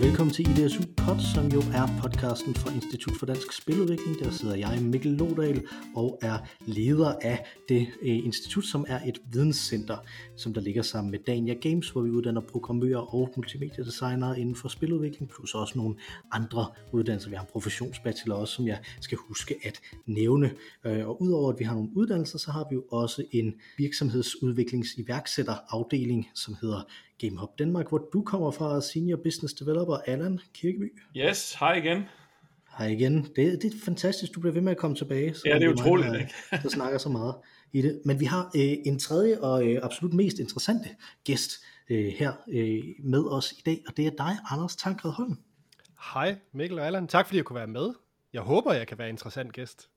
velkommen til IDSU Pod, som jo er podcasten fra Institut for Dansk Spiludvikling. Der sidder jeg, Mikkel Lodal, og er leder af det øh, institut, som er et videnscenter, som der ligger sammen med Dania Games, hvor vi uddanner programmører og multimediedesignere inden for spiludvikling, plus også nogle andre uddannelser. Vi har en professionsbachelor også, som jeg skal huske at nævne. Øh, og udover at vi har nogle uddannelser, så har vi jo også en virksomhedsudviklingsiværksætterafdeling, som hedder GameHop Danmark, hvor du kommer fra Senior Business Developer Allan Kirkeby. Yes, hej igen. Hej igen. Det, det er fantastisk, du bliver ved med at komme tilbage. Så ja, det er utroligt, mig, ikke? der snakker så meget i det. Men vi har øh, en tredje og øh, absolut mest interessante gæst øh, her øh, med os i dag, og det er dig, Anders Tankred Holm. Hej Mikkel og Allan. Tak fordi jeg kunne være med. Jeg håber, jeg kan være en interessant gæst.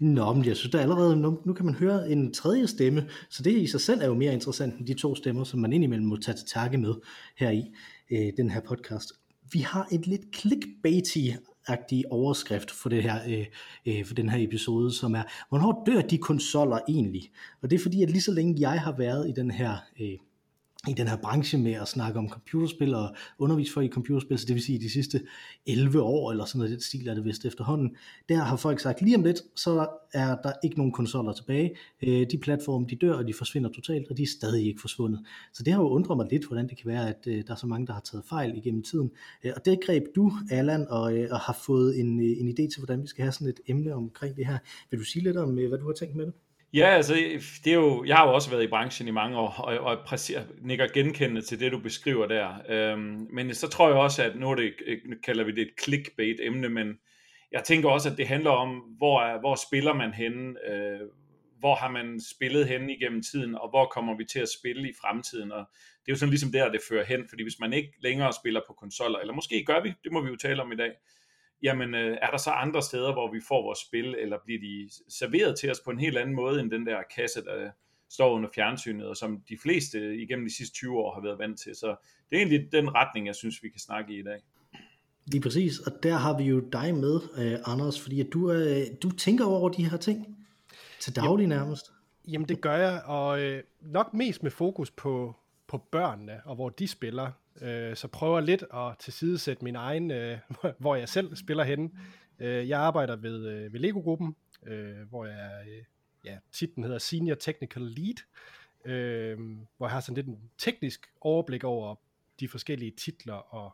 Nå, men jeg synes da allerede, nu, nu kan man høre en tredje stemme, så det i sig selv er jo mere interessant end de to stemmer, som man indimellem må tage til takke med her i øh, den her podcast. Vi har et lidt clickbaity-agtig overskrift for, det her, øh, øh, for den her episode, som er, hvornår dør de konsoller egentlig? Og det er fordi, at lige så længe jeg har været i den her øh, i den her branche med at snakke om computerspil og undervise for i computerspil, så det vil sige de sidste 11 år eller sådan noget, det stil er det vist efterhånden, der har folk sagt, lige om lidt, så er der ikke nogen konsoller tilbage, øh, de platforme de dør, og de forsvinder totalt, og de er stadig ikke forsvundet. Så det har jo undret mig lidt, hvordan det kan være, at øh, der er så mange, der har taget fejl igennem tiden. Øh, og det greb du, Allan, og, og har fået en, en idé til, hvordan vi skal have sådan et emne omkring det her. Vil du sige lidt om, hvad du har tænkt med det? Ja, altså, det er jo, jeg har jo også været i branchen i mange år, og, og præcis, nikker genkendende til det, du beskriver der. Øhm, men så tror jeg også, at nu, det, nu kalder vi det et clickbait-emne, men jeg tænker også, at det handler om, hvor, er, hvor spiller man henne, øh, hvor har man spillet henne igennem tiden, og hvor kommer vi til at spille i fremtiden, og det er jo sådan ligesom der, det fører hen, fordi hvis man ikke længere spiller på konsoller, eller måske gør vi, det må vi jo tale om i dag, jamen øh, er der så andre steder, hvor vi får vores spil, eller bliver de serveret til os på en helt anden måde, end den der kasse, der står under fjernsynet, og som de fleste igennem de sidste 20 år har været vant til. Så det er egentlig den retning, jeg synes, vi kan snakke i i dag. Lige præcis, og der har vi jo dig med, øh, Anders, fordi at du, øh, du tænker over de her ting til daglig jamen, nærmest. Jamen det gør jeg, og øh, nok mest med fokus på, på børnene, og hvor de spiller. Øh, så prøver lidt at tilsidesætte min egen, øh, hvor jeg selv spiller henne. Øh, jeg arbejder ved, øh, ved Lego-gruppen, øh, hvor jeg, øh, ja, titlen hedder Senior Technical Lead, øh, hvor jeg har sådan lidt en teknisk overblik over de forskellige titler og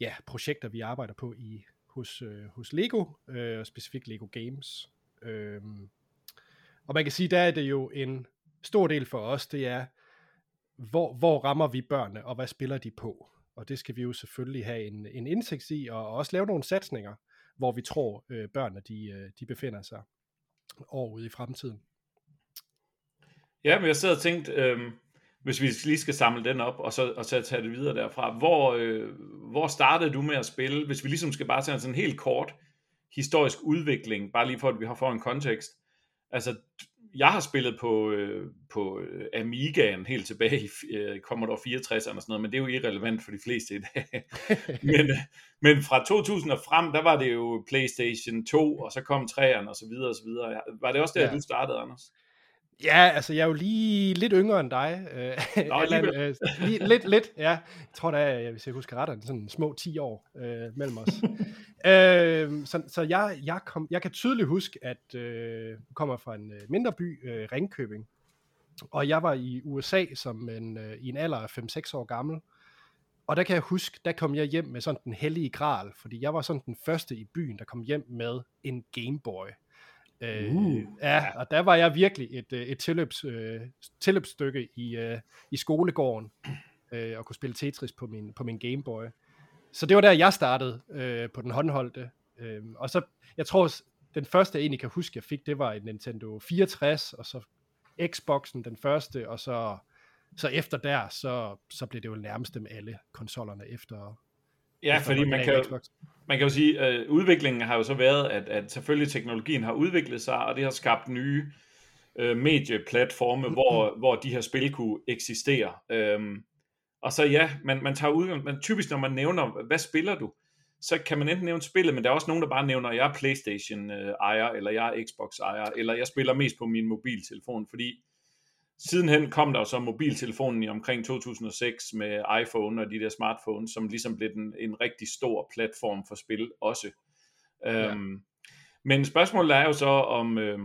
ja, projekter, vi arbejder på i hos, øh, hos Lego, øh, og specifikt Lego Games. Øh, og man kan sige, der er det jo en stor del for os, det er, hvor, hvor rammer vi børnene, og hvad spiller de på? Og det skal vi jo selvfølgelig have en, en indsigt i, og også lave nogle satsninger, hvor vi tror, øh, børnene de, øh, de befinder sig år ude i fremtiden. Ja, men jeg sidder og tænkt, øh, hvis vi lige skal samle den op, og så, og så tage det videre derfra. Hvor, øh, hvor startede du med at spille, hvis vi ligesom skal bare tage sådan en helt kort historisk udvikling, bare lige for at vi har for en kontekst. Altså, jeg har spillet på, øh, på øh, Amigaen helt tilbage i øh, Commodore 64 og sådan noget, men det er jo irrelevant for de fleste i dag. men, men fra 2000 og frem, der var det jo PlayStation 2, og så kom 3'eren og så videre og så videre. Var det også der, ja. du startede, Anders? Ja, altså jeg er jo lige lidt yngre end dig. Øh, Nå, Allan, øh, lige, lidt, lidt, ja. Jeg tror da, hvis jeg husker ret, er sådan små 10 år øh, mellem os. Øh, så så jeg, jeg, kom, jeg kan tydeligt huske, at øh, kommer fra en øh, mindre by, øh, Ringkøbing, og jeg var i USA som en, øh, i en alder af 5-6 år gammel. Og der kan jeg huske, der kom jeg hjem med sådan den hellige gral, fordi jeg var sådan den første i byen, der kom hjem med en Game Boy. Øh, uh, ja, og der var jeg virkelig et, øh, et tilløbs, øh, tilløbsstykke i, øh, i skolegården, øh, og kunne spille Tetris på min, på min Game Boy. Så det var der, jeg startede øh, på den håndholdte. Øh, og så, jeg tror, den første, jeg egentlig kan huske, jeg fik, det var en Nintendo 64, og så Xboxen den første, og så, så efter der, så, så blev det jo nærmest med alle konsollerne efter, Ja, fordi man kan, man kan jo sige, at øh, udviklingen har jo så været, at, at selvfølgelig teknologien har udviklet sig, og det har skabt nye øh, medieplatforme, hvor, hvor de her spil kunne eksistere. Øhm, og så ja, man, man tager udgang, men typisk når man nævner, hvad spiller du, så kan man enten nævne spillet, men der er også nogen, der bare nævner, at jeg er Playstation-ejer, eller jeg er Xbox-ejer, eller jeg spiller mest på min mobiltelefon, fordi sidenhen kom der jo så mobiltelefonen i omkring 2006 med iPhone og de der smartphones, som ligesom blev en, en rigtig stor platform for spil også. Ja. Øhm, men spørgsmålet er jo så om, øh,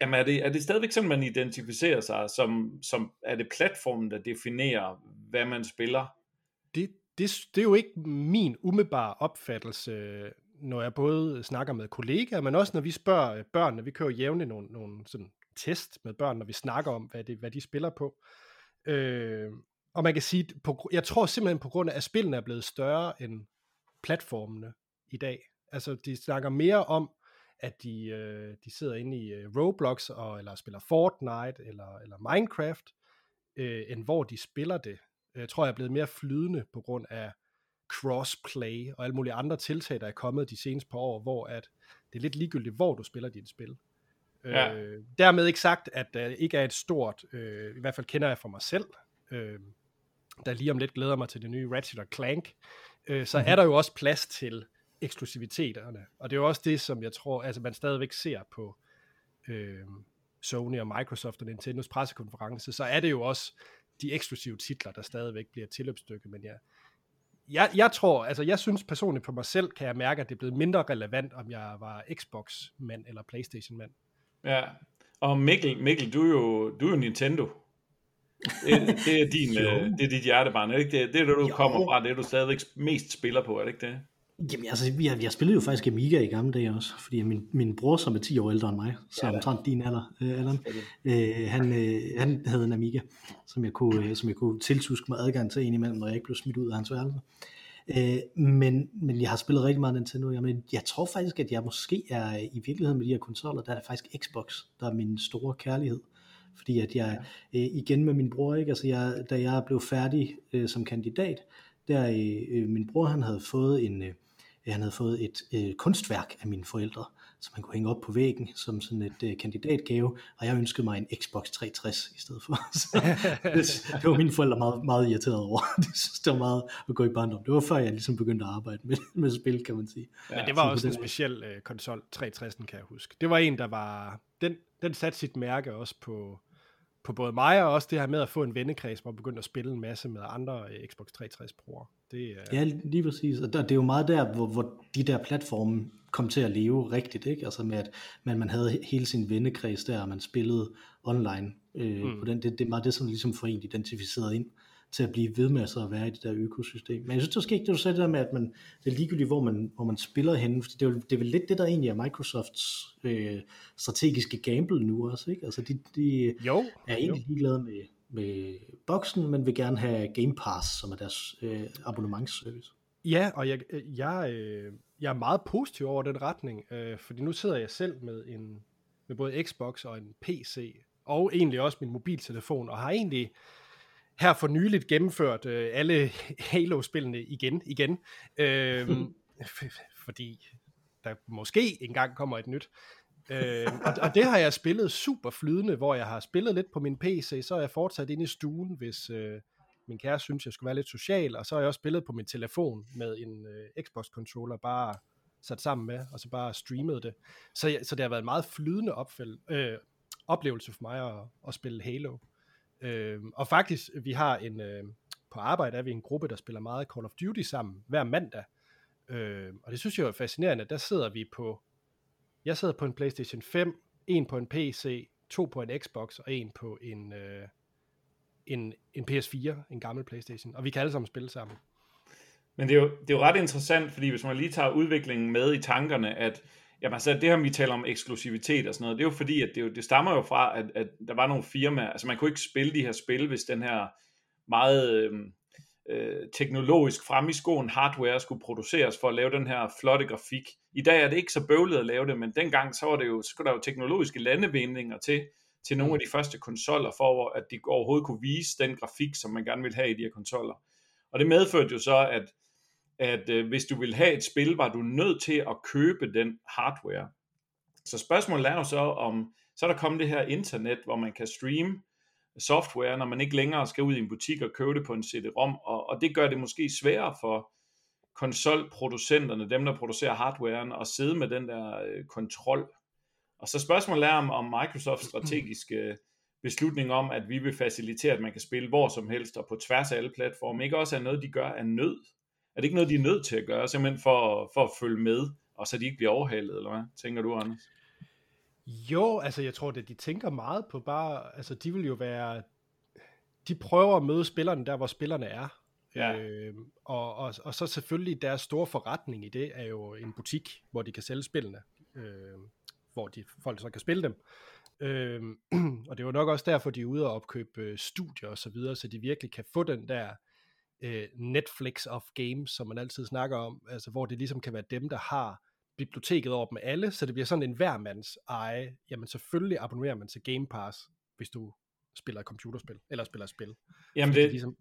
jamen er det, er det stadigvæk sådan, man identificerer sig, som, som er det platformen, der definerer, hvad man spiller? Det, det, det er jo ikke min umiddelbare opfattelse, når jeg både snakker med kollegaer, men også når vi spørger øh, børn, når vi kører jævnligt nogle, nogle sådan test med børn, når vi snakker om, hvad, det, hvad de spiller på. Øh, og man kan sige, på, jeg tror simpelthen på grund af, at spillene er blevet større end platformene i dag. Altså, de snakker mere om, at de, øh, de sidder inde i øh, Roblox, og, eller spiller Fortnite, eller, eller Minecraft, øh, end hvor de spiller det. Jeg tror, jeg er blevet mere flydende på grund af crossplay og alle mulige andre tiltag, der er kommet de seneste par år, hvor at det er lidt ligegyldigt, hvor du spiller dit spil. Ja. Øh, dermed ikke sagt, at der ikke er et stort, øh, i hvert fald kender jeg for mig selv, øh, der lige om lidt glæder mig til det nye Ratchet Clank, øh, så mm-hmm. er der jo også plads til eksklusiviteterne. Og det er jo også det, som jeg tror, altså man stadigvæk ser på øh, Sony og Microsoft og Nintendos pressekonference, så er det jo også de eksklusive titler, der stadigvæk bliver tilløbsstykke. Men jeg, jeg, jeg tror, altså jeg synes personligt på mig selv, kan jeg mærke, at det er blevet mindre relevant, om jeg var Xbox-mand eller Playstation-mand. Ja, og Mikkel, Mikkel du, er jo, du er jo Nintendo. Det, det, er din, øh, det er dit hjertebarn, er det ikke det? Det er det, du jo. kommer fra, det er du stadigvæk mest spiller på, er det ikke det? Jamen altså, jeg, jeg spillede jo faktisk Amiga i gamle dage også, fordi min, min bror, som er 10 år ældre end mig, så ja, omtrent din alder, øh, Allan, øh, han, øh, han havde en Amiga, som jeg kunne, øh, som jeg kunne tiltuske mig adgang til indimellem, når jeg ikke blev smidt ud af hans værelse. Øh, men, men jeg har spillet rigtig meget Nintendo, jeg, men jeg tror faktisk, at jeg måske er i virkeligheden med de her konsoller, der er det faktisk Xbox, der er min store kærlighed. Fordi at jeg, øh, igen med min bror, ikke? Altså jeg, da jeg blev færdig øh, som kandidat, der øh, min bror han havde fået en, øh, han havde fået et øh, kunstværk af mine forældre, som han kunne hænge op på væggen som sådan et øh, kandidatgave, og jeg ønskede mig en Xbox 360 i stedet for. Så det, det var mine forældre meget, meget irriteret over. De synes, det var meget at gå i barndom. Det var før jeg ligesom begyndte at arbejde med, med spil, kan man sige. Ja, Men det var også en speciel øh, konsol, 360, kan jeg huske. Det var en, der var, den, den satte sit mærke også på, på både mig og også det her med at få en vennekreds, hvor man begyndte at spille en masse med andre øh, Xbox 360 brugere. Det, uh... Ja, lige præcis. Og det er jo meget der, hvor, hvor de der platforme kom til at leve rigtigt, ikke? Altså med, at man, man havde hele sin vennekreds der, og man spillede online øh, mm. på den. Det, det er meget det, som ligesom får en identificeret ind til at blive ved med at være i det der økosystem. Men jeg synes måske ikke, det du sagde det der med, at man, det er ligegyldigt, hvor man, hvor man spiller henne, for det er, jo, det er vel lidt det, der egentlig er Microsofts øh, strategiske gamble nu også, ikke? Altså de, de jo, er egentlig jo. ligeglade med, med boksen, men vil gerne have Game Pass, som er deres øh, abonnementsservice. Ja, og jeg, jeg, øh, jeg er meget positiv over den retning, øh, fordi nu sidder jeg selv med en med både Xbox og en PC, og egentlig også min mobiltelefon, og har egentlig her for nyligt gennemført øh, alle Halo-spillene igen, igen. Øh, fordi der måske engang kommer et nyt øh, og, og det har jeg spillet super flydende, hvor jeg har spillet lidt på min PC, så er jeg fortsat inde i stuen, hvis øh, min kæreste synes, jeg skulle være lidt social, og så har jeg også spillet på min telefon med en øh, Xbox-controller, bare sat sammen med, og så bare streamet det. Så, jeg, så det har været en meget flydende opfæld, øh, oplevelse for mig at, at spille Halo. Øh, og faktisk, vi har en, øh, på arbejde er vi en gruppe, der spiller meget Call of Duty sammen hver mandag. Øh, og det synes jeg er fascinerende. Der sidder vi på, jeg sidder på en PlayStation 5, en på en PC, to på en Xbox og en på en, øh, en, en PS4, en gammel PlayStation. Og vi kan alle sammen spille sammen. Men det er, jo, det er jo ret interessant, fordi hvis man lige tager udviklingen med i tankerne, at Jamen altså, det her, vi taler om eksklusivitet og sådan noget, det er jo fordi, at det, jo, det stammer jo fra, at, at der var nogle firmaer, altså man kunne ikke spille de her spil, hvis den her meget øh, øh, teknologisk frem i skoen hardware skulle produceres for at lave den her flotte grafik. I dag er det ikke så bøvlet at lave det, men dengang så var det jo, så skulle der jo teknologiske landevindninger til, til nogle af de første konsoller, for at de overhovedet kunne vise den grafik, som man gerne ville have i de her konsoller. Og det medførte jo så, at at øh, hvis du vil have et spil, var du nødt til at købe den hardware. Så spørgsmålet er jo så om, så er der kommet det her internet, hvor man kan streame software, når man ikke længere skal ud i en butik og købe det på en CD-ROM, og, og det gør det måske sværere for konsolproducenterne, dem der producerer hardwaren, at sidde med den der øh, kontrol. Og så spørgsmålet er om, om Microsofts strategiske beslutning om, at vi vil facilitere, at man kan spille hvor som helst og på tværs af alle platforme, ikke også er noget, de gør af nød? Er det ikke noget, de er nødt til at gøre, simpelthen for, for at følge med, og så de ikke bliver overhalet, eller hvad? Tænker du, Anders? Jo, altså jeg tror, at de tænker meget på bare, altså de vil jo være, de prøver at møde spillerne der, hvor spillerne er. Ja. Øh, og, og, og så selvfølgelig deres store forretning i det er jo en butik, hvor de kan sælge spillene, øh, hvor de, folk så kan spille dem. Øh, og det var nok også derfor, de er ude og opkøbe øh, studier og så videre, så de virkelig kan få den der øh, Netflix of games, som man altid snakker om, altså hvor det ligesom kan være dem, der har biblioteket over dem alle, så det bliver sådan en hvermands eje. Jamen selvfølgelig abonnerer man til Game Pass, hvis du spiller computerspil, eller spiller spil. Jamen det, det ligesom,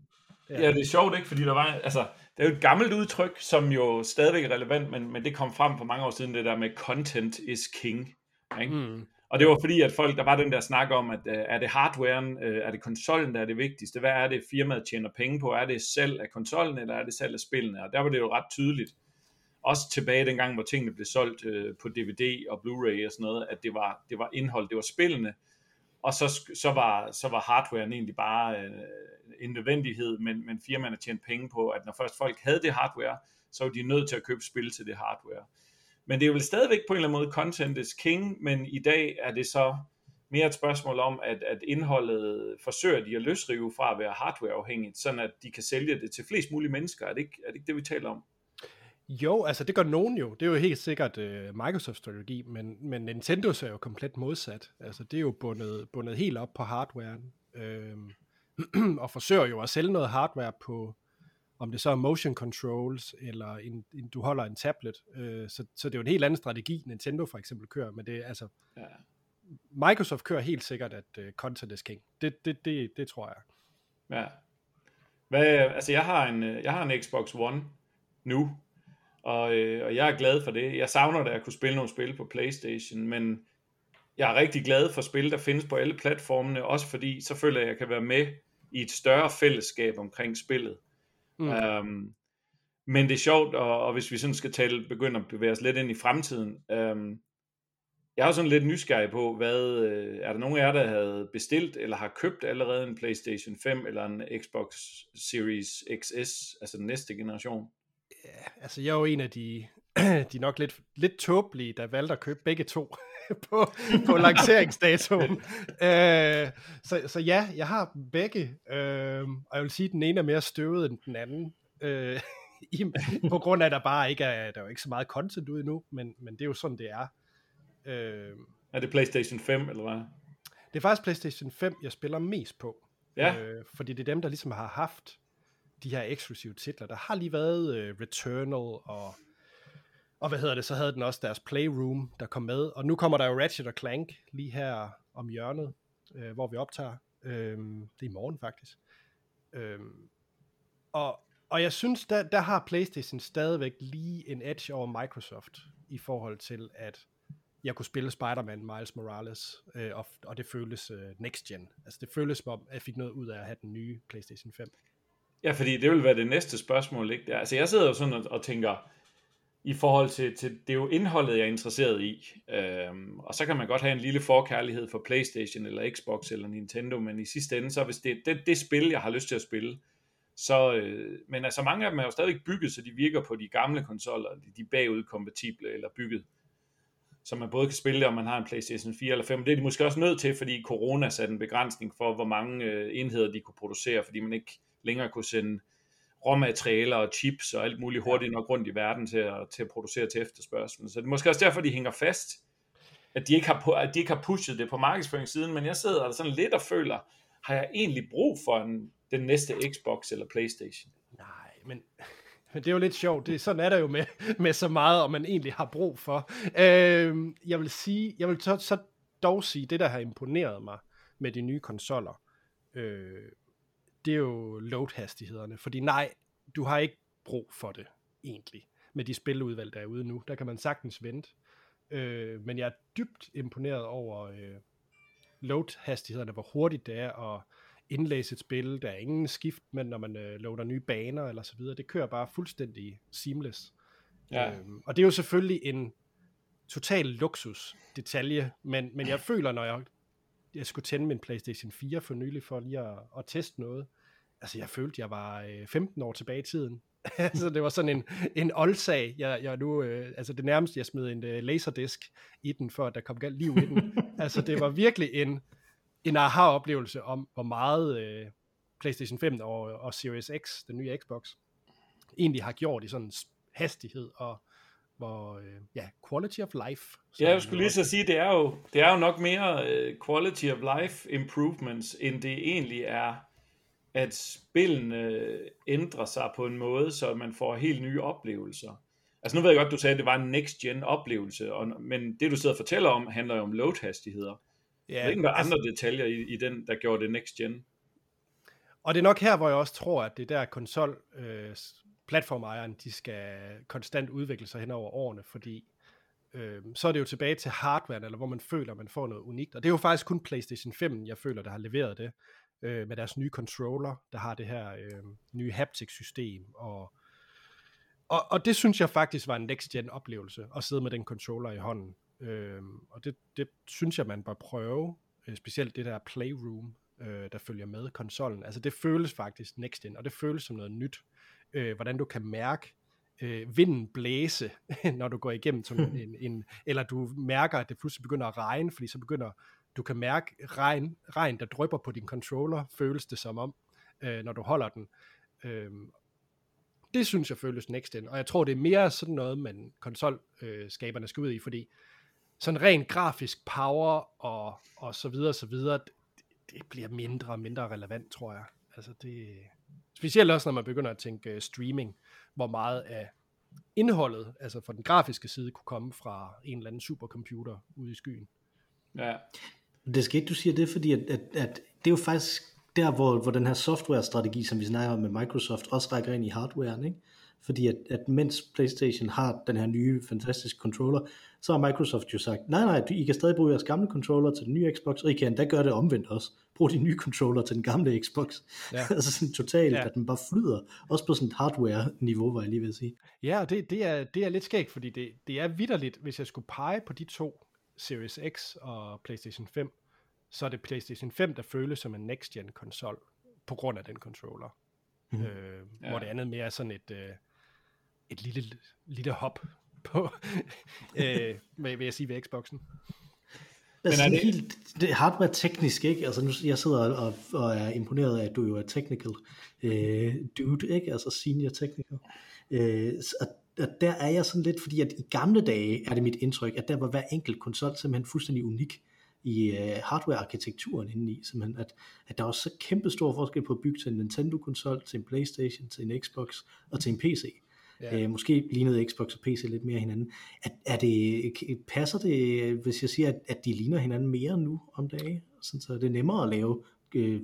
ja. ja, det er sjovt ikke, fordi der var, altså, det er jo et gammelt udtryk, som jo stadigvæk er relevant, men, men det kom frem for mange år siden, det der med content is king. Ikke? Mm. Og det var fordi, at folk, der var den der snak om, at uh, er det hardwaren, uh, er det konsollen, der er det vigtigste? Hvad er det, firmaet tjener penge på? Er det salg af konsollen, eller er det salg af spillene? Og der var det jo ret tydeligt. Også tilbage dengang, hvor tingene blev solgt øh, på DVD og Blu-ray og sådan noget, at det var, det var indhold, det var spillene. Og så, så, var, så var hardwaren egentlig bare øh, en nødvendighed, men, men firmaerne tjente penge på, at når først folk havde det hardware, så var de nødt til at købe spil til det hardware. Men det er vel stadigvæk på en eller anden måde content is king, men i dag er det så mere et spørgsmål om, at, at indholdet forsøger de at løsrive fra at være hardwareafhængigt, sådan at de kan sælge det til flest mulige mennesker. Er det ikke, er det, ikke det, vi taler om? Jo, altså det gør nogen jo. Det er jo helt sikkert uh, Microsoft-strategi, men, men Nintendo er jo komplet modsat. Altså det er jo bundet, bundet helt op på hardwaren, øh, og forsøger jo at sælge noget hardware på, om det så er motion controls, eller en, en, du holder en tablet. Øh, så, så det er jo en helt anden strategi, Nintendo for eksempel kører, men det er altså... Ja. Microsoft kører helt sikkert, at uh, content is king. Det, det, det, det tror jeg. Ja. Hvad, altså jeg har, en, jeg har en Xbox One nu, og, øh, og jeg er glad for det. Jeg savner, at jeg kunne spille nogle spil på Playstation, men jeg er rigtig glad for spil, der findes på alle platformene, også fordi så føler jeg, at jeg kan være med i et større fællesskab omkring spillet. Mm. Um, men det er sjovt, og, og hvis vi sådan skal tale, begynde at bevæge os lidt ind i fremtiden, um, jeg er sådan lidt nysgerrig på, hvad, øh, er der nogen af jer, der havde bestilt eller har købt allerede en PlayStation 5 eller en Xbox Series XS, altså den næste generation? Ja, altså jeg er jo en af de, de nok lidt, lidt tåbelige, der valgte at købe begge to på, på lanceringsdatoen. øh, så, så ja, jeg har begge, øh, og jeg vil sige, at den ene er mere støvet end den anden. Øh, i, på grund af, at der bare ikke er, der er jo ikke så meget content ude nu, men, men det er jo sådan, det er. Øh, er det PlayStation 5, eller hvad? Det er faktisk PlayStation 5, jeg spiller mest på. Ja. Øh, fordi det er dem, der ligesom har haft de her eksklusive titler. Der har lige været øh, Returnal og og hvad hedder det, så havde den også deres Playroom, der kom med. Og nu kommer der jo Ratchet og Clank lige her om hjørnet, øh, hvor vi optager. Øhm, det er i morgen faktisk. Øhm, og, og jeg synes, der, der har PlayStation stadigvæk lige en edge over Microsoft i forhold til, at jeg kunne spille Spider-Man Miles Morales, øh, og, og det føltes øh, next gen. Altså det føltes som om, at jeg fik noget ud af at have den nye PlayStation 5. Ja, fordi det vil være det næste spørgsmål, ikke? Altså jeg sidder jo sådan og, og tænker, i forhold til, til det er jo indholdet, jeg er interesseret i. Øhm, og så kan man godt have en lille forkærlighed for Playstation eller Xbox eller Nintendo, men i sidste ende, så hvis det er det, det spil, jeg har lyst til at spille, så, øh, men altså mange af dem er jo stadig bygget, så de virker på de gamle konsoller, de er bagud kompatible eller bygget, så man både kan spille det, om man har en Playstation 4 eller 5. Det er de måske også nødt til, fordi corona satte en begrænsning for, hvor mange øh, enheder de kunne producere, fordi man ikke længere kunne sende råmaterialer og chips og alt muligt hurtigt nok rundt i verden til at, til at producere til efterspørgselen. Så det er måske også derfor, de hænger fast, at de ikke har, at de ikke har pushet det på markedsføringssiden, men jeg sidder der sådan lidt og føler, har jeg egentlig brug for en, den næste Xbox eller Playstation? Nej, men, men det er jo lidt sjovt. Det, sådan er der jo med, med så meget, og man egentlig har brug for. Øh, jeg vil sige, jeg vil så, så dog sige, det der har imponeret mig med de nye konsoller, øh, det er jo load-hastighederne. Fordi nej, du har ikke brug for det, egentlig, med de spiludvalg, der er ude nu. Der kan man sagtens vente. Øh, men jeg er dybt imponeret over øh, load-hastighederne, hvor hurtigt det er at indlæse et spil. Der er ingen skift, men når man øh, loader nye baner eller så videre, det kører bare fuldstændig seamless. Ja. Øh, og det er jo selvfølgelig en total luksus detalje, men, men jeg føler, når jeg jeg skulle tænde min PlayStation 4 for nylig for lige at, at teste noget. Altså, jeg følte, jeg var øh, 15 år tilbage i tiden. altså, det var sådan en, en oldsag. Jeg, jeg nu, øh, altså, det nærmeste, jeg smed en øh, laserdisk i den, for at der kom galt liv i den. altså, det var virkelig en, en aha-oplevelse om, hvor meget øh, PlayStation 5 og, og Series X, den nye Xbox, egentlig har gjort i sådan hastighed og hvor, øh, ja, quality of life. Ja, jeg skulle lige så sige, det er jo, det er jo nok mere uh, quality of life improvements, end det egentlig er, at spillene ændrer sig på en måde, så man får helt nye oplevelser. Altså nu ved jeg godt, du sagde, at det var en next-gen oplevelse, og, men det du sidder og fortæller om, handler jo om load-hastigheder. Ja, jeg ved ikke, altså, andre detaljer i, i den, der gjorde det next-gen. Og det er nok her, hvor jeg også tror, at det der konsol øh, platformejeren, de skal konstant udvikle sig hen over årene, fordi øh, så er det jo tilbage til hardware, eller hvor man føler, man får noget unikt. Og det er jo faktisk kun PlayStation 5, jeg føler, der har leveret det, øh, med deres nye controller, der har det her øh, nye haptic-system, og, og, og det synes jeg faktisk var en next-gen oplevelse, at sidde med den controller i hånden. Øh, og det, det synes jeg, man bør prøve, øh, specielt det der playroom, øh, der følger med konsollen. Altså det føles faktisk next-gen, og det føles som noget nyt øh, hvordan du kan mærke øh, vinden blæse, når du går igennem sådan en, en, eller du mærker, at det pludselig begynder at regne, fordi så begynder, du kan mærke regn, regn der drypper på din controller, føles det som om, øh, når du holder den. Øh, det synes jeg føles next in, og jeg tror, det er mere sådan noget, man konsolskaberne skal ud i, fordi sådan rent grafisk power og, og så videre, så videre, det, det bliver mindre og mindre relevant, tror jeg. Altså det, Specielt også, når man begynder at tænke uh, streaming, hvor meget af indholdet, altså fra den grafiske side, kunne komme fra en eller anden supercomputer ude i skyen. Ja. Det er sket, du siger det, fordi at, at, at det er jo faktisk der, hvor, hvor den her software-strategi, som vi snakker om med Microsoft, også rækker ind i hardwaren, ikke? Fordi at, at mens PlayStation har den her nye, fantastiske controller, så har Microsoft jo sagt, nej nej, I kan stadig bruge jeres gamle controller til den nye Xbox, og I kan endda gøre det omvendt også. Brug de nye controller til den gamle Xbox. Ja. altså sådan totalt, ja. at den bare flyder. Også på sådan et hardware-niveau, var jeg lige ved at sige. Ja, og det, det, er, det er lidt skægt, fordi det, det er vidderligt, hvis jeg skulle pege på de to, Series X og PlayStation 5, så er det PlayStation 5, der føles som en next-gen konsol, på grund af den controller. Mm. Øh, ja. Hvor det andet mere er sådan et... Øh, et lille, lille hop på, øh, hvad vil jeg sige, ved Xboxen. Altså, Men er det... helt det er hardware teknisk, ikke? Altså nu, jeg sidder og, og er imponeret af, at du jo er technical øh, dude, ikke? Altså senior technical. Øh, og, og der er jeg sådan lidt, fordi at i gamle dage er det mit indtryk, at der var hver enkelt konsol simpelthen fuldstændig unik i uh, hardware-arkitekturen indeni, simpelthen, at, at der var så kæmpe stor forskel på at bygge til en Nintendo-konsol, til en Playstation, til en Xbox og til en PC. Ja. Øh, måske lignede Xbox og PC lidt mere hinanden. Er, er det, passer det, hvis jeg siger, at, at de ligner hinanden mere nu om dagen? Sådan, så er det nemmere at lave øh,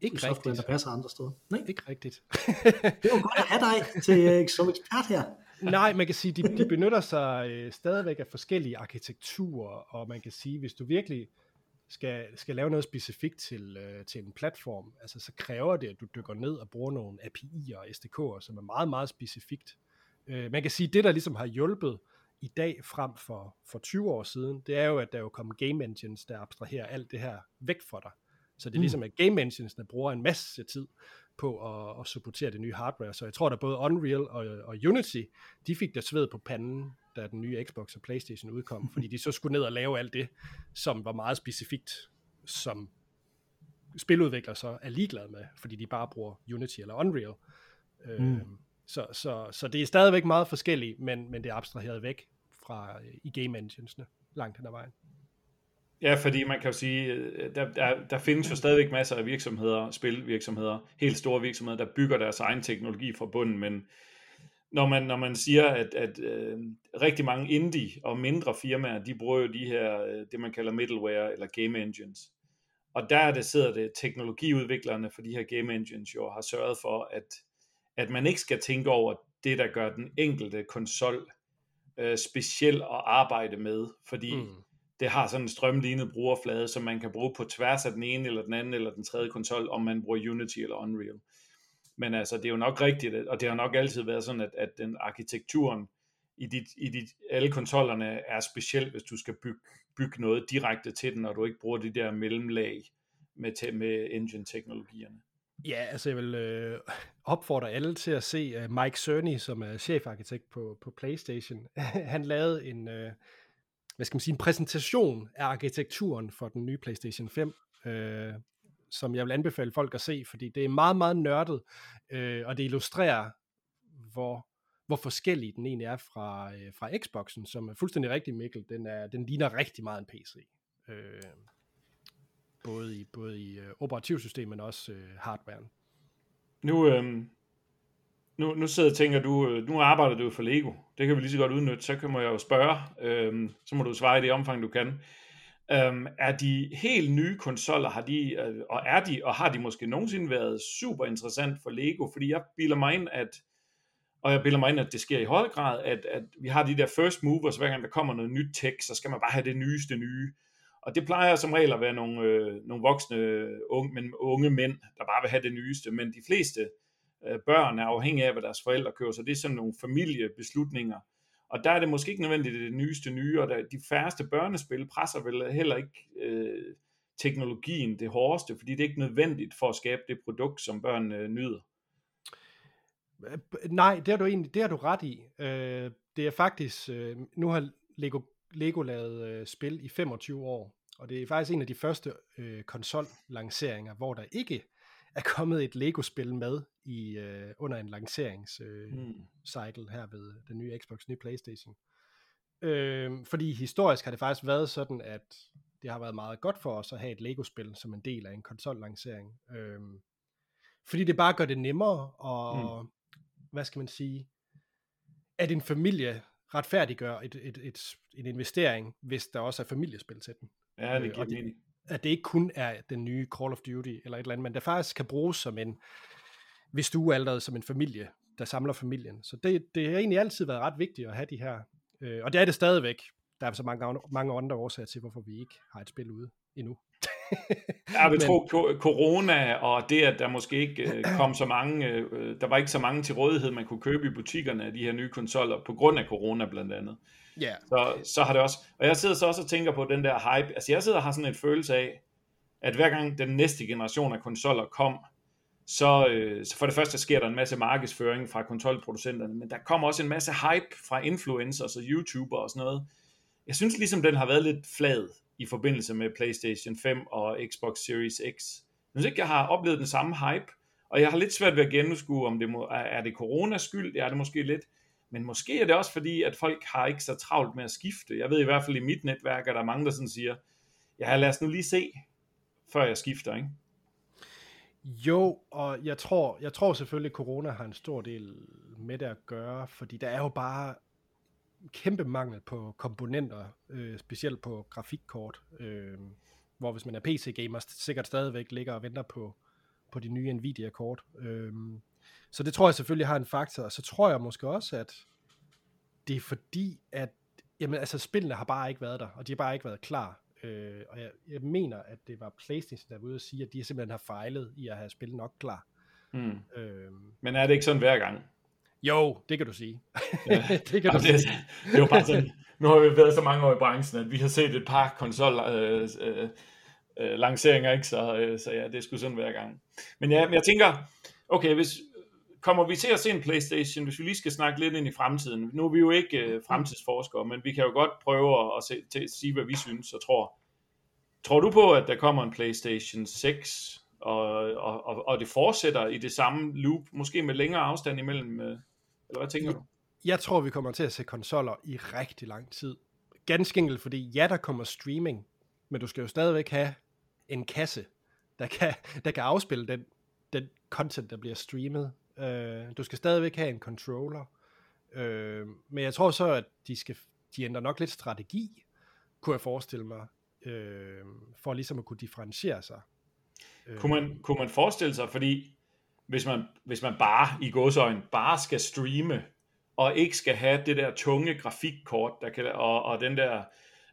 ikke software, rigtigt. der passer andre steder? Nej. Ikke rigtigt. det var godt at have dig til, uh, som ekspert her. Nej, man kan sige, de, de benytter sig øh, stadigvæk af forskellige arkitekturer, og man kan sige, hvis du virkelig skal, skal lave noget specifikt til, øh, til en platform, altså så kræver det, at du dykker ned og bruger nogle API'er og SDK'er, som er meget, meget specifikt Øh, man kan sige, at det, der ligesom har hjulpet i dag frem for, for 20 år siden, det er jo, at der er jo kommet game engines, der abstraherer alt det her væk fra dig. Så det er mm. ligesom, at game engines, der bruger en masse tid på at, at supportere det nye hardware. Så jeg tror, at både Unreal og, og Unity, de fik der sved på panden, da den nye Xbox og Playstation udkom, fordi de så skulle ned og lave alt det, som var meget specifikt, som spiludviklere så er ligeglade med, fordi de bare bruger Unity eller Unreal. Mm. Øhm, så, så, så det er stadigvæk meget forskelligt, men, men det er abstraheret væk fra øh, i game enginesne langt hen ad vejen. Ja, fordi man kan jo sige, øh, der, der, der findes jo stadigvæk masser af virksomheder, spilvirksomheder, helt store virksomheder, der bygger deres egen teknologi fra bunden, men når man, når man siger, at, at øh, rigtig mange indie og mindre firmaer, de bruger jo de her, øh, det man kalder middleware eller game engines. Og der er det, sidder det teknologiudviklerne for de her game engines jo har sørget for, at at man ikke skal tænke over det, der gør den enkelte konsol øh, speciel at arbejde med, fordi mm. det har sådan en strømlignet brugerflade, som man kan bruge på tværs af den ene eller den anden eller den tredje konsol, om man bruger Unity eller Unreal. Men altså, det er jo nok rigtigt, og det har nok altid været sådan, at, at den arkitekturen i dit, i dit, alle konsollerne er specielt, hvis du skal bygge, bygge noget direkte til den, og du ikke bruger de der mellemlag med, med engine-teknologierne. Ja, altså jeg vil øh, opfordre alle til at se øh, Mike Cerny, som er chefarkitekt på, på PlayStation. Han lavede en, øh, hvad skal man sige, en præsentation af arkitekturen for den nye PlayStation 5, øh, som jeg vil anbefale folk at se, fordi det er meget, meget nørdet, øh, og det illustrerer, hvor, hvor forskellig den egentlig er fra, øh, fra Xboxen, som er fuldstændig rigtig, Mikkel. Den, er, den ligner rigtig meget en PC. Øh, både i, både i uh, operativsystemet, men også uh, hardwaren. Nu, øhm, nu, nu sidder og tænker du, øh, nu arbejder du for Lego. Det kan vi lige så godt udnytte. Så kan man jo spørge, øhm, så må du svare i det omfang, du kan. Øhm, er de helt nye konsoller, har de, øh, og er de, og har de måske nogensinde været super interessant for Lego? Fordi jeg bilder mig ind, at og jeg bilder mig ind, at det sker i høj grad, at, at vi har de der first movers, hver gang der kommer noget nyt tech, så skal man bare have det nyeste nye. Og det plejer som regel at være nogle, øh, nogle voksne unge, men unge mænd, der bare vil have det nyeste. Men de fleste øh, børn er afhængige af, hvad deres forældre køber, så det er sådan nogle familiebeslutninger. Og der er det måske ikke nødvendigt det nyeste nye, og der, de færreste børnespil presser vel heller ikke øh, teknologien det hårdeste, fordi det er ikke nødvendigt for at skabe det produkt, som børn øh, nyder. Nej, det har du egentlig det har du ret i. Øh, det er faktisk, øh, nu har Lego, Lego lavet øh, spil i 25 år, og det er faktisk en af de første øh, konsol-lanceringer, hvor der ikke er kommet et Lego-spil med i øh, under en lanceringscycle øh, mm. her ved den nye Xbox, nye Playstation. Øh, fordi historisk har det faktisk været sådan, at det har været meget godt for os at have et Lego-spil som en del af en konsol-lancering. Øh, fordi det bare gør det nemmere, og mm. hvad skal man sige, at en familie retfærdiggør et, et, et, en investering, hvis der også er familiespil til den. Ja, det øh, giver øh, mening. At det ikke kun er den nye Call of Duty eller et eller andet, men det faktisk kan bruges som en, hvis du er allerede som en familie, der samler familien. Så det, det har egentlig altid været ret vigtigt at have de her, øh, og det er det stadigvæk. Der er så mange, mange andre årsager til, hvorfor vi ikke har et spil ude endnu. Jeg vil tro, corona og det, at der måske ikke øh, kom så mange, øh, der var ikke så mange til rådighed, man kunne købe i butikkerne af de her nye konsoller, på grund af corona blandt andet. Yeah. Så, så har det også, og jeg sidder så også og tænker på den der hype, altså jeg sidder og har sådan en følelse af, at hver gang den næste generation af konsoller kom, så, øh, så for det første sker der en masse markedsføring fra kontrolproducenterne, men der kommer også en masse hype fra influencers og YouTuber og sådan noget. Jeg synes ligesom, den har været lidt flad i forbindelse med PlayStation 5 og Xbox Series X. Jeg synes ikke, jeg har oplevet den samme hype, og jeg har lidt svært ved at gennemskue, om det må, er det coronas skyld, det er det måske lidt, men måske er det også fordi, at folk har ikke så travlt med at skifte. Jeg ved i hvert fald i mit netværk, at der er mange, der sådan siger, ja, lad os nu lige se, før jeg skifter, ikke? Jo, og jeg tror, jeg tror selvfølgelig, at corona har en stor del med det at gøre, fordi der er jo bare kæmpe mangel på komponenter, øh, specielt på grafikkort, øh, hvor hvis man er PC-gamer, sikkert stadigvæk ligger og venter på, på de nye Nvidia-kort. Øh, så det tror jeg selvfølgelig har en faktor, og så tror jeg måske også, at det er fordi, at jamen, altså, spillene har bare ikke været der, og de har bare ikke været klar. Øh, og jeg, jeg mener, at det var PlayStation, der var ude at sige, at de simpelthen har fejlet i at have spillet nok klar. Mm. Øh, Men er det ikke sådan hver gang? Jo, det kan du sige. Ja. det kan du sige. Det, det er jo bare sådan, nu har vi været så mange år i branchen, at vi har set et par konsol øh, øh, øh, lanceringer, ikke? Så, øh, så ja, det skulle sådan hver gang. Men ja, men jeg tænker, okay, hvis, kommer vi til at se en Playstation, hvis vi lige skal snakke lidt ind i fremtiden. Nu er vi jo ikke øh, fremtidsforskere, men vi kan jo godt prøve at, se, til, at sige, hvad vi synes og tror. Tror du på, at der kommer en Playstation 6, og, og, og, og det fortsætter i det samme loop, måske med længere afstand imellem, øh, eller hvad tænker du? Jeg tror, vi kommer til at se konsoller i rigtig lang tid. Ganske enkelt, fordi ja, der kommer streaming, men du skal jo stadigvæk have en kasse, der kan, der kan afspille den, den content, der bliver streamet. Øh, du skal stadigvæk have en controller. Øh, men jeg tror så, at de, skal, de ændrer nok lidt strategi, kunne jeg forestille mig, øh, for ligesom at kunne differentiere sig. Kunne man, kunne man forestille sig, fordi hvis man, hvis man bare i godsøjen bare skal streame, og ikke skal have det der tunge grafikkort, der kan, og, og den der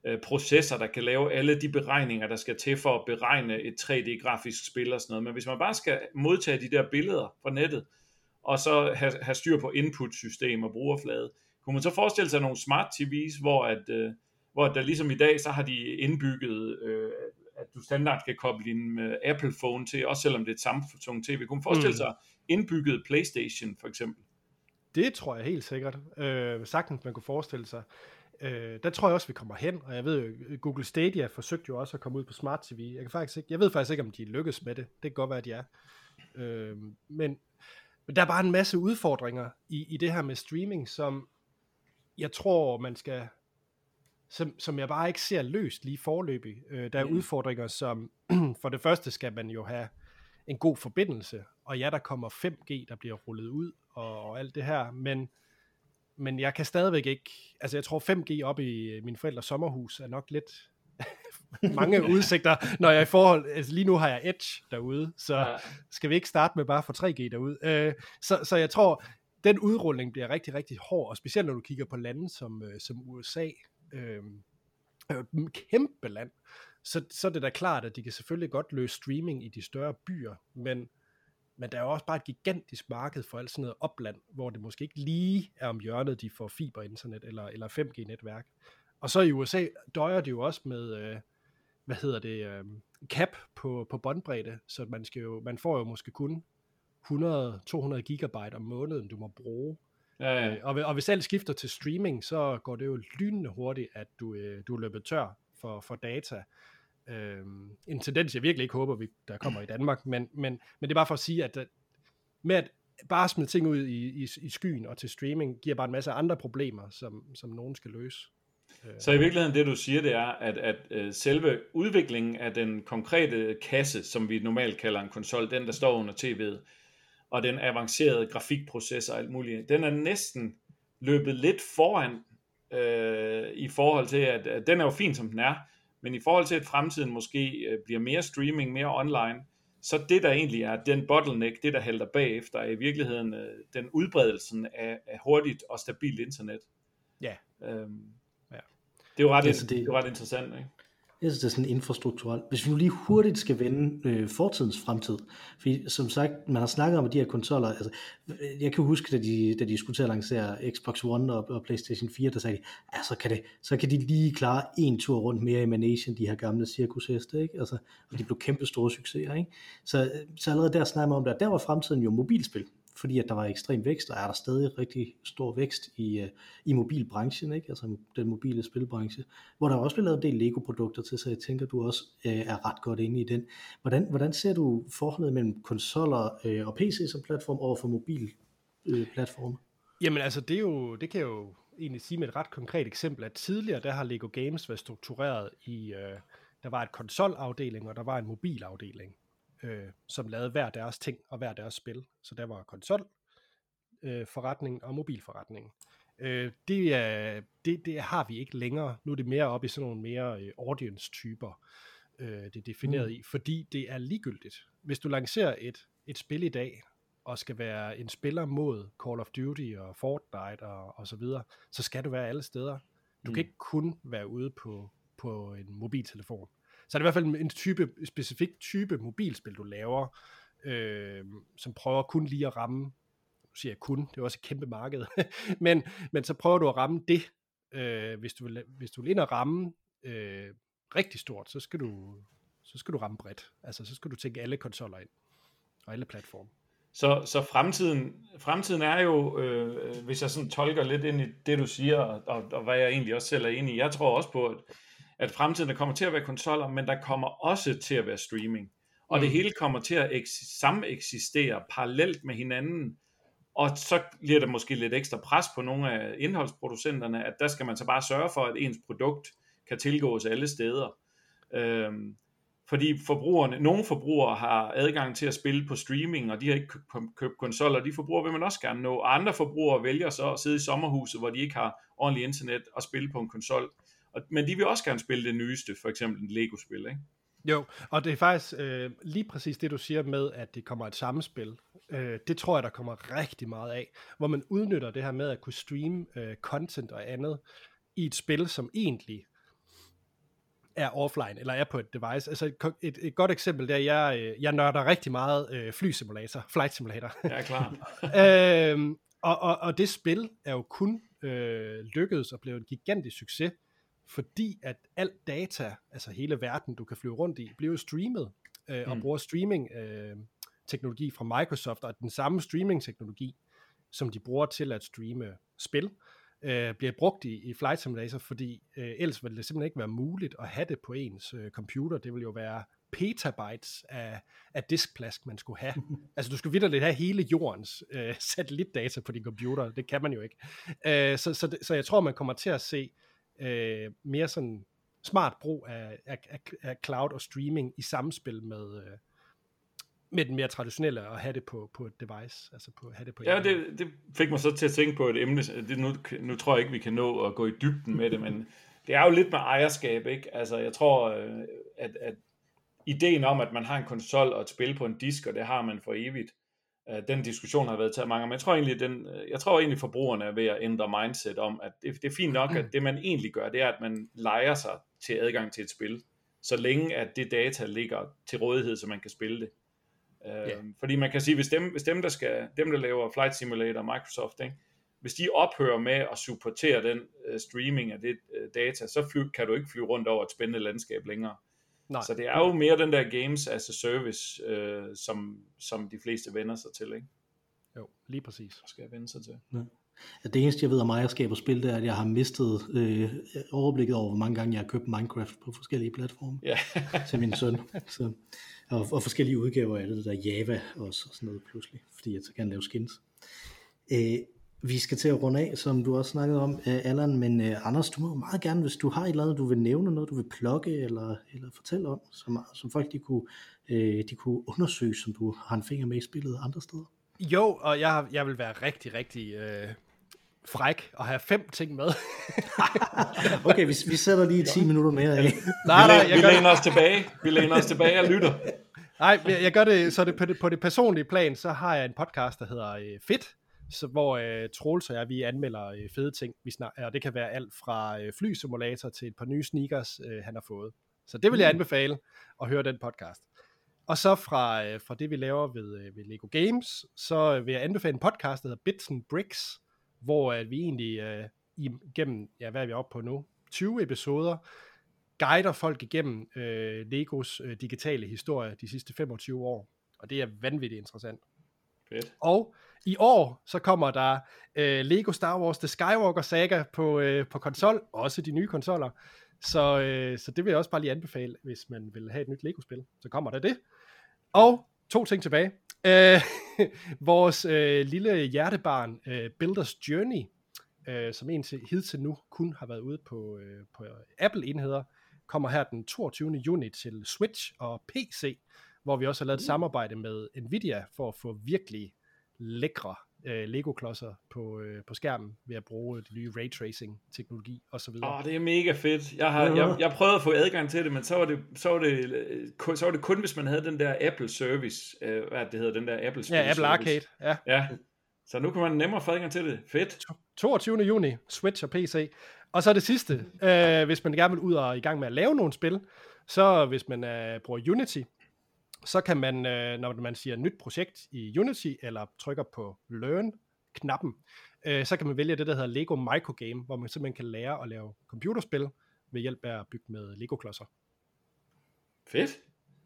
øh, processor, der kan lave alle de beregninger, der skal til for at beregne et 3D-grafisk spil og sådan noget. Men hvis man bare skal modtage de der billeder fra nettet, og så have, have styr på input-system og brugerflade, kunne man så forestille sig nogle smart TV's, hvor at, øh, hvor der ligesom i dag, så har de indbygget, øh, at du standard kan koble din øh, Apple phone til, også selvom det er et Samsung TV. Kunne man forestille mm. sig indbygget Playstation for eksempel? Det tror jeg helt sikkert. Øh, sagtens man kunne forestille sig. Øh, der tror jeg også, vi kommer hen, og jeg ved jo, Google Stadia forsøgte jo også at komme ud på Smart TV. Jeg, kan faktisk ikke, jeg ved faktisk ikke, om de lykkes med det. Det kan godt være, at de er. Øh, men, men der er bare en masse udfordringer i, i det her med streaming, som jeg tror, man skal som, som jeg bare ikke ser løst lige forløbig. Øh, der er mm. udfordringer, som for det første skal man jo have en god forbindelse, og ja, der kommer 5G, der bliver rullet ud, og, og alt det her, men, men jeg kan stadigvæk ikke, altså jeg tror 5G op i min forældres sommerhus er nok lidt mange udsigter, når jeg i forhold, altså lige nu har jeg Edge derude, så ja. skal vi ikke starte med bare for 3G derude. Øh, så, så jeg tror, den udrulling bliver rigtig, rigtig hård, og specielt når du kigger på lande som, øh, som USA, øh, øh, et kæmpe land, så, så er det da klart, at de kan selvfølgelig godt løse streaming i de større byer, men, men der er jo også bare et gigantisk marked for alt sådan noget opland, hvor det måske ikke lige er om hjørnet, de får fiberinternet eller, eller 5G-netværk. Og så i USA døjer det jo også med, øh, hvad hedder det, øh, cap på, på båndbredde, så man, skal jo, man får jo måske kun 100-200 gigabyte om måneden, du må bruge. Ja, ja. Og, og hvis alt skifter til streaming, så går det jo lynende hurtigt, at du, øh, du er løbet tør for, for data. Øh, en tendens, jeg virkelig ikke håber, vi, der kommer i Danmark, men, men, men det er bare for at sige, at med at bare smide ting ud i, i, i skyen og til streaming, giver bare en masse andre problemer, som, som nogen skal løse. Øh. Så i virkeligheden det du siger, det er, at, at øh, selve udviklingen af den konkrete kasse, som vi normalt kalder en konsol, den der står under tv'et, og den avancerede grafikproces og alt muligt, den er næsten løbet lidt foran øh, i forhold til, at, at den er jo fin som den er, men i forhold til, at fremtiden måske øh, bliver mere streaming, mere online, så det der egentlig er den bottleneck, det der hælder bagefter, er i virkeligheden øh, den udbredelsen af, af hurtigt og stabilt internet. Ja. Øhm, ja. Det er jo ret, det, det, det er ret interessant, ikke? Jeg synes, det er sådan infrastrukturelt. Hvis vi nu lige hurtigt skal vende øh, fortidens fremtid, fordi som sagt, man har snakket om, at de her konsoller, altså, jeg kan huske, da de, da de skulle til at lancere Xbox One og, og Playstation 4, der sagde de, ja, så kan, det, så kan de lige klare en tur rundt mere i Manation, de her gamle cirkusheste, ikke? Altså, og de blev kæmpe store succeser, ikke? Så, så allerede der snakker man om, det, der var fremtiden jo mobilspil fordi at der var ekstrem vækst, og er der stadig rigtig stor vækst i, øh, i mobilbranchen, ikke? altså den mobile spilbranche, hvor der også bliver lavet en del Lego-produkter til, så jeg tænker, du også øh, er ret godt inde i den. Hvordan, hvordan ser du forholdet mellem konsoller øh, og PC som platform over for mobil øh, platform? Jamen altså, det, er jo, det kan jeg jo egentlig sige med et ret konkret eksempel, at tidligere der har Lego Games været struktureret i, øh, der var et konsolafdeling, og der var en mobilafdeling øh, som lavede hver deres ting og hver deres spil. Så der var konsol, øh, forretning og mobilforretning. Øh, det, er, det, det har vi ikke længere. Nu er det mere op i sådan nogle mere øh, audience-typer, øh, det er defineret mm. i, fordi det er ligegyldigt. Hvis du lancerer et, et spil i dag, og skal være en spiller mod Call of Duty og Fortnite og, og så videre, så skal du være alle steder. Du mm. kan ikke kun være ude på, på en mobiltelefon. Så er det i hvert fald en type, specifik type mobilspil, du laver, øh, som prøver kun lige at ramme, nu siger jeg kun, det er også et kæmpe marked, men, men så prøver du at ramme det, øh, hvis, du vil, hvis du vil ind og ramme øh, rigtig stort, så skal du så skal du ramme bredt. Altså, så skal du tænke alle konsoller ind, og alle platforme. Så, så fremtiden, fremtiden er jo, øh, hvis jeg sådan tolker lidt ind i det, du siger, og, og hvad jeg egentlig også selv er enig i, jeg tror også på, at at fremtiden der kommer til at være konsoller, men der kommer også til at være streaming. Og mm. det hele kommer til at eks- sameksistere parallelt med hinanden. Og så bliver der måske lidt ekstra pres på nogle af indholdsproducenterne, at der skal man så bare sørge for, at ens produkt kan tilgås alle steder. Øhm, fordi forbrugerne, nogle forbrugere har adgang til at spille på streaming, og de har ikke købt konsoller, de forbrugere vil man også gerne nå. Og andre forbrugere vælger så at sidde i sommerhuset, hvor de ikke har ordentlig internet og spille på en konsol. Og, men de vil også gerne spille det nyeste, for eksempel et Lego-spil, ikke? Jo, og det er faktisk øh, lige præcis det, du siger med, at det kommer et samspil. Øh, det tror jeg, der kommer rigtig meget af, hvor man udnytter det her med at kunne streame øh, content og andet i et spil, som egentlig er offline, eller er på et device. Altså et, et, et godt eksempel der, jeg, øh, jeg nørder rigtig meget øh, flysimulator, flight simulator. Ja, klar. øh, Og, og, og det spil er jo kun øh, lykkedes og blevet en gigantisk succes, fordi at alt data, altså hele verden, du kan flyve rundt i, bliver streamet, øh, og mm. bruger streaming øh, teknologi fra Microsoft, og den samme streaming teknologi, som de bruger til at streame spil, øh, bliver brugt i, i Flight Simulator, fordi øh, ellers ville det simpelthen ikke være muligt at have det på ens øh, computer. Det ville jo være petabytes af, af diskplads, man skulle have. altså du skulle vidderligt have hele jordens øh, satellitdata på din computer. Det kan man jo ikke. Øh, så, så, så jeg tror, man kommer til at se øh, mere sådan smart brug af, af, af, cloud og streaming i samspil med, øh, med den mere traditionelle at have det på, på et device, altså på have det på Ja, det, det fik mig så til at tænke på et emne, det, nu, nu tror jeg ikke, vi kan nå at gå i dybden med det, men det er jo lidt med ejerskab, ikke? Altså, jeg tror, øh, at, at ideen om, at man har en konsol og et spil på en disk, og det har man for evigt, øh, den diskussion har været taget mange, men jeg tror egentlig, den, øh, jeg tror egentlig forbrugerne er ved at ændre mindset om, at det, det er fint nok, at det man egentlig gør, det er, at man leger sig til adgang til et spil, så længe at det data ligger til rådighed, så man kan spille det. Yeah. Øh, fordi man kan sige, hvis dem, hvis dem, der, skal, dem der laver Flight Simulator og Microsoft, ikke, hvis de ophører med at supportere den uh, streaming af det uh, data, så fly, kan du ikke flyve rundt over et spændende landskab længere. Nej. Så det er jo mere den der games as a service, uh, som, som de fleste vender sig til, ikke? Jo, lige præcis. Skal jeg vende sig til. Ja. Det eneste, jeg ved om ejerskab og spil, det er, at jeg har mistet øh, overblikket over, hvor mange gange jeg har købt Minecraft på forskellige platforme ja. til min søn. Så, og, og forskellige udgaver af det, der Java også, og sådan noget pludselig, fordi jeg så kan lave skins. Øh, vi skal til at runde af, som du også snakkede om, uh, Allan, men uh, Anders, du må meget gerne, hvis du har et eller andet, du vil nævne, noget du vil plukke eller, eller fortælle om, som, som folk de kunne, uh, de kunne undersøge, som du har en finger med i spillet andre steder. Jo, og jeg, jeg vil være rigtig, rigtig øh, fræk og have fem ting med. okay, vi, vi sætter lige 10 minutter mere af. nej, nej, jeg vi læner os tilbage. Vi læner os tilbage og lytter. Nej, jeg, jeg gør det, så det på, det på det personlige plan, så har jeg en podcast, der hedder øh, Fit, så, hvor øh, Troels og jeg, vi anmelder øh, fede ting, vi snak, og det kan være alt fra øh, flysimulator til et par nye sneakers, øh, han har fået. Så det vil jeg mm. anbefale at høre den podcast. Og så fra, øh, fra det, vi laver ved, øh, ved Lego Games, så vil jeg anbefale en podcast, der hedder Bits and Bricks, hvor at vi egentlig øh, igennem, ja, hvad er vi oppe på nu? 20 episoder, guider folk igennem øh, Legos øh, digitale historie de sidste 25 år. Og det er vanvittigt interessant. Fedt. Og i år, så kommer der øh, Lego Star Wars The Skywalker Saga på, øh, på konsol, også de nye konsoller. Så, øh, så det vil jeg også bare lige anbefale, hvis man vil have et nyt Lego-spil. Så kommer der det. Og to ting tilbage. Øh, vores øh, lille hjertebarn, øh, Builders Journey, øh, som indtil hidtil nu kun har været ude på, øh, på Apple-enheder, kommer her den 22. juni til Switch og PC, hvor vi også har lavet et mm. samarbejde med Nvidia for at få virkelig lækre øh, Lego-klodser på, øh, på skærmen ved at bruge det nye ray tracing teknologi og så videre. Åh, det er mega fedt. Jeg har jeg, jeg prøvede at få adgang til det, men så var det så var det øh, så var det kun hvis man havde den der Apple service, øh, hvad det hedder, den der Apple Ja, Apple Arcade. Ja. Ja. Så nu kan man nemmere få adgang til det. Fedt. 22. juni, Switch og PC. Og så det sidste, øh, hvis man gerne vil ud og i gang med at lave nogle spil, så hvis man øh, bruger Unity, så kan man, øh, når man siger nyt projekt i Unity, eller trykker på Learn-knappen, øh, så kan man vælge det, der hedder Lego Microgame, hvor man simpelthen kan lære at lave computerspil ved hjælp af at bygge med Lego-klodser. Fedt.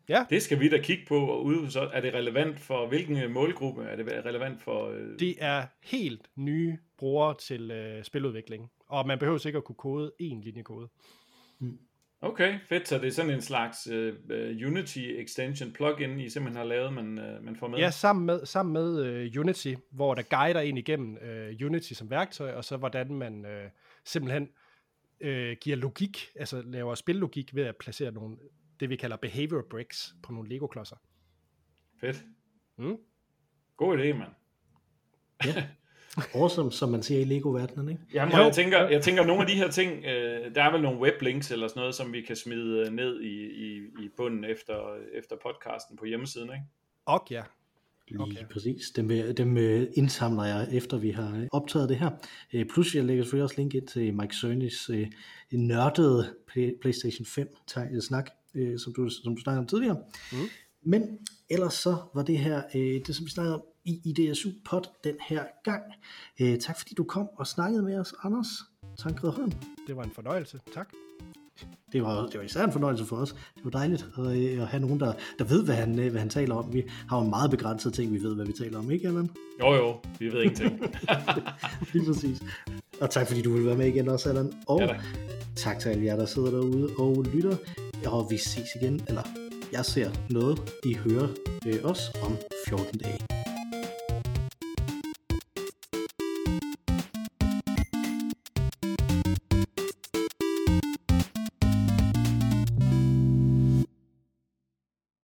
Ja. Det skal vi da kigge på, og ude, så er det relevant for hvilken øh, målgruppe? Er det relevant for... Øh... Det er helt nye brugere til øh, spiludvikling, og man behøver sikkert at kunne kode én linje kode. Mm. Okay, fedt. Så det er sådan en slags uh, Unity extension plugin, I simpelthen har lavet, man, uh, man får med? Ja, sammen med, sammen med uh, Unity, hvor der guider ind igennem uh, Unity som værktøj, og så hvordan man uh, simpelthen uh, giver logik, altså laver spillogik ved at placere nogle, det vi kalder behavior bricks på nogle Lego-klodser. Fedt. Mm. God idé, mand. Ja. awesome, som man siger i Lego-verdenen, ikke? Jamen, jeg tænker, jeg tænker, nogle af de her ting, øh, der er vel nogle weblinks eller sådan noget, som vi kan smide øh, ned i, i, i bunden efter, efter podcasten på hjemmesiden, ikke? Og ja. Lige okay. præcis. Dem, dem øh, indsamler jeg, efter vi har optaget det her. Øh, plus jeg lægger selvfølgelig også link ind til Mike Cerny's øh, nørdede PlayStation 5-snak, som, du, som du snakkede om tidligere. Mm. Men ellers så var det her, det som vi snakkede om, i IDSU pod den her gang. Øh, tak fordi du kom og snakkede med os, Anders Tankred Holm. Det var en fornøjelse. Tak. Det var, det var især en fornøjelse for os. Det var dejligt at, øh, at have nogen, der, der ved, hvad han, øh, hvad han taler om. Vi har jo en meget begrænset ting, vi ved, hvad vi taler om, ikke Allan? Jo jo, vi ved ingenting. Lige præcis. Og tak fordi du vil være med igen også, Allan. Og ja, tak til alle jer, der sidder derude og lytter. Og vi ses igen, eller jeg ser noget, I hører øh, os om 14 dage.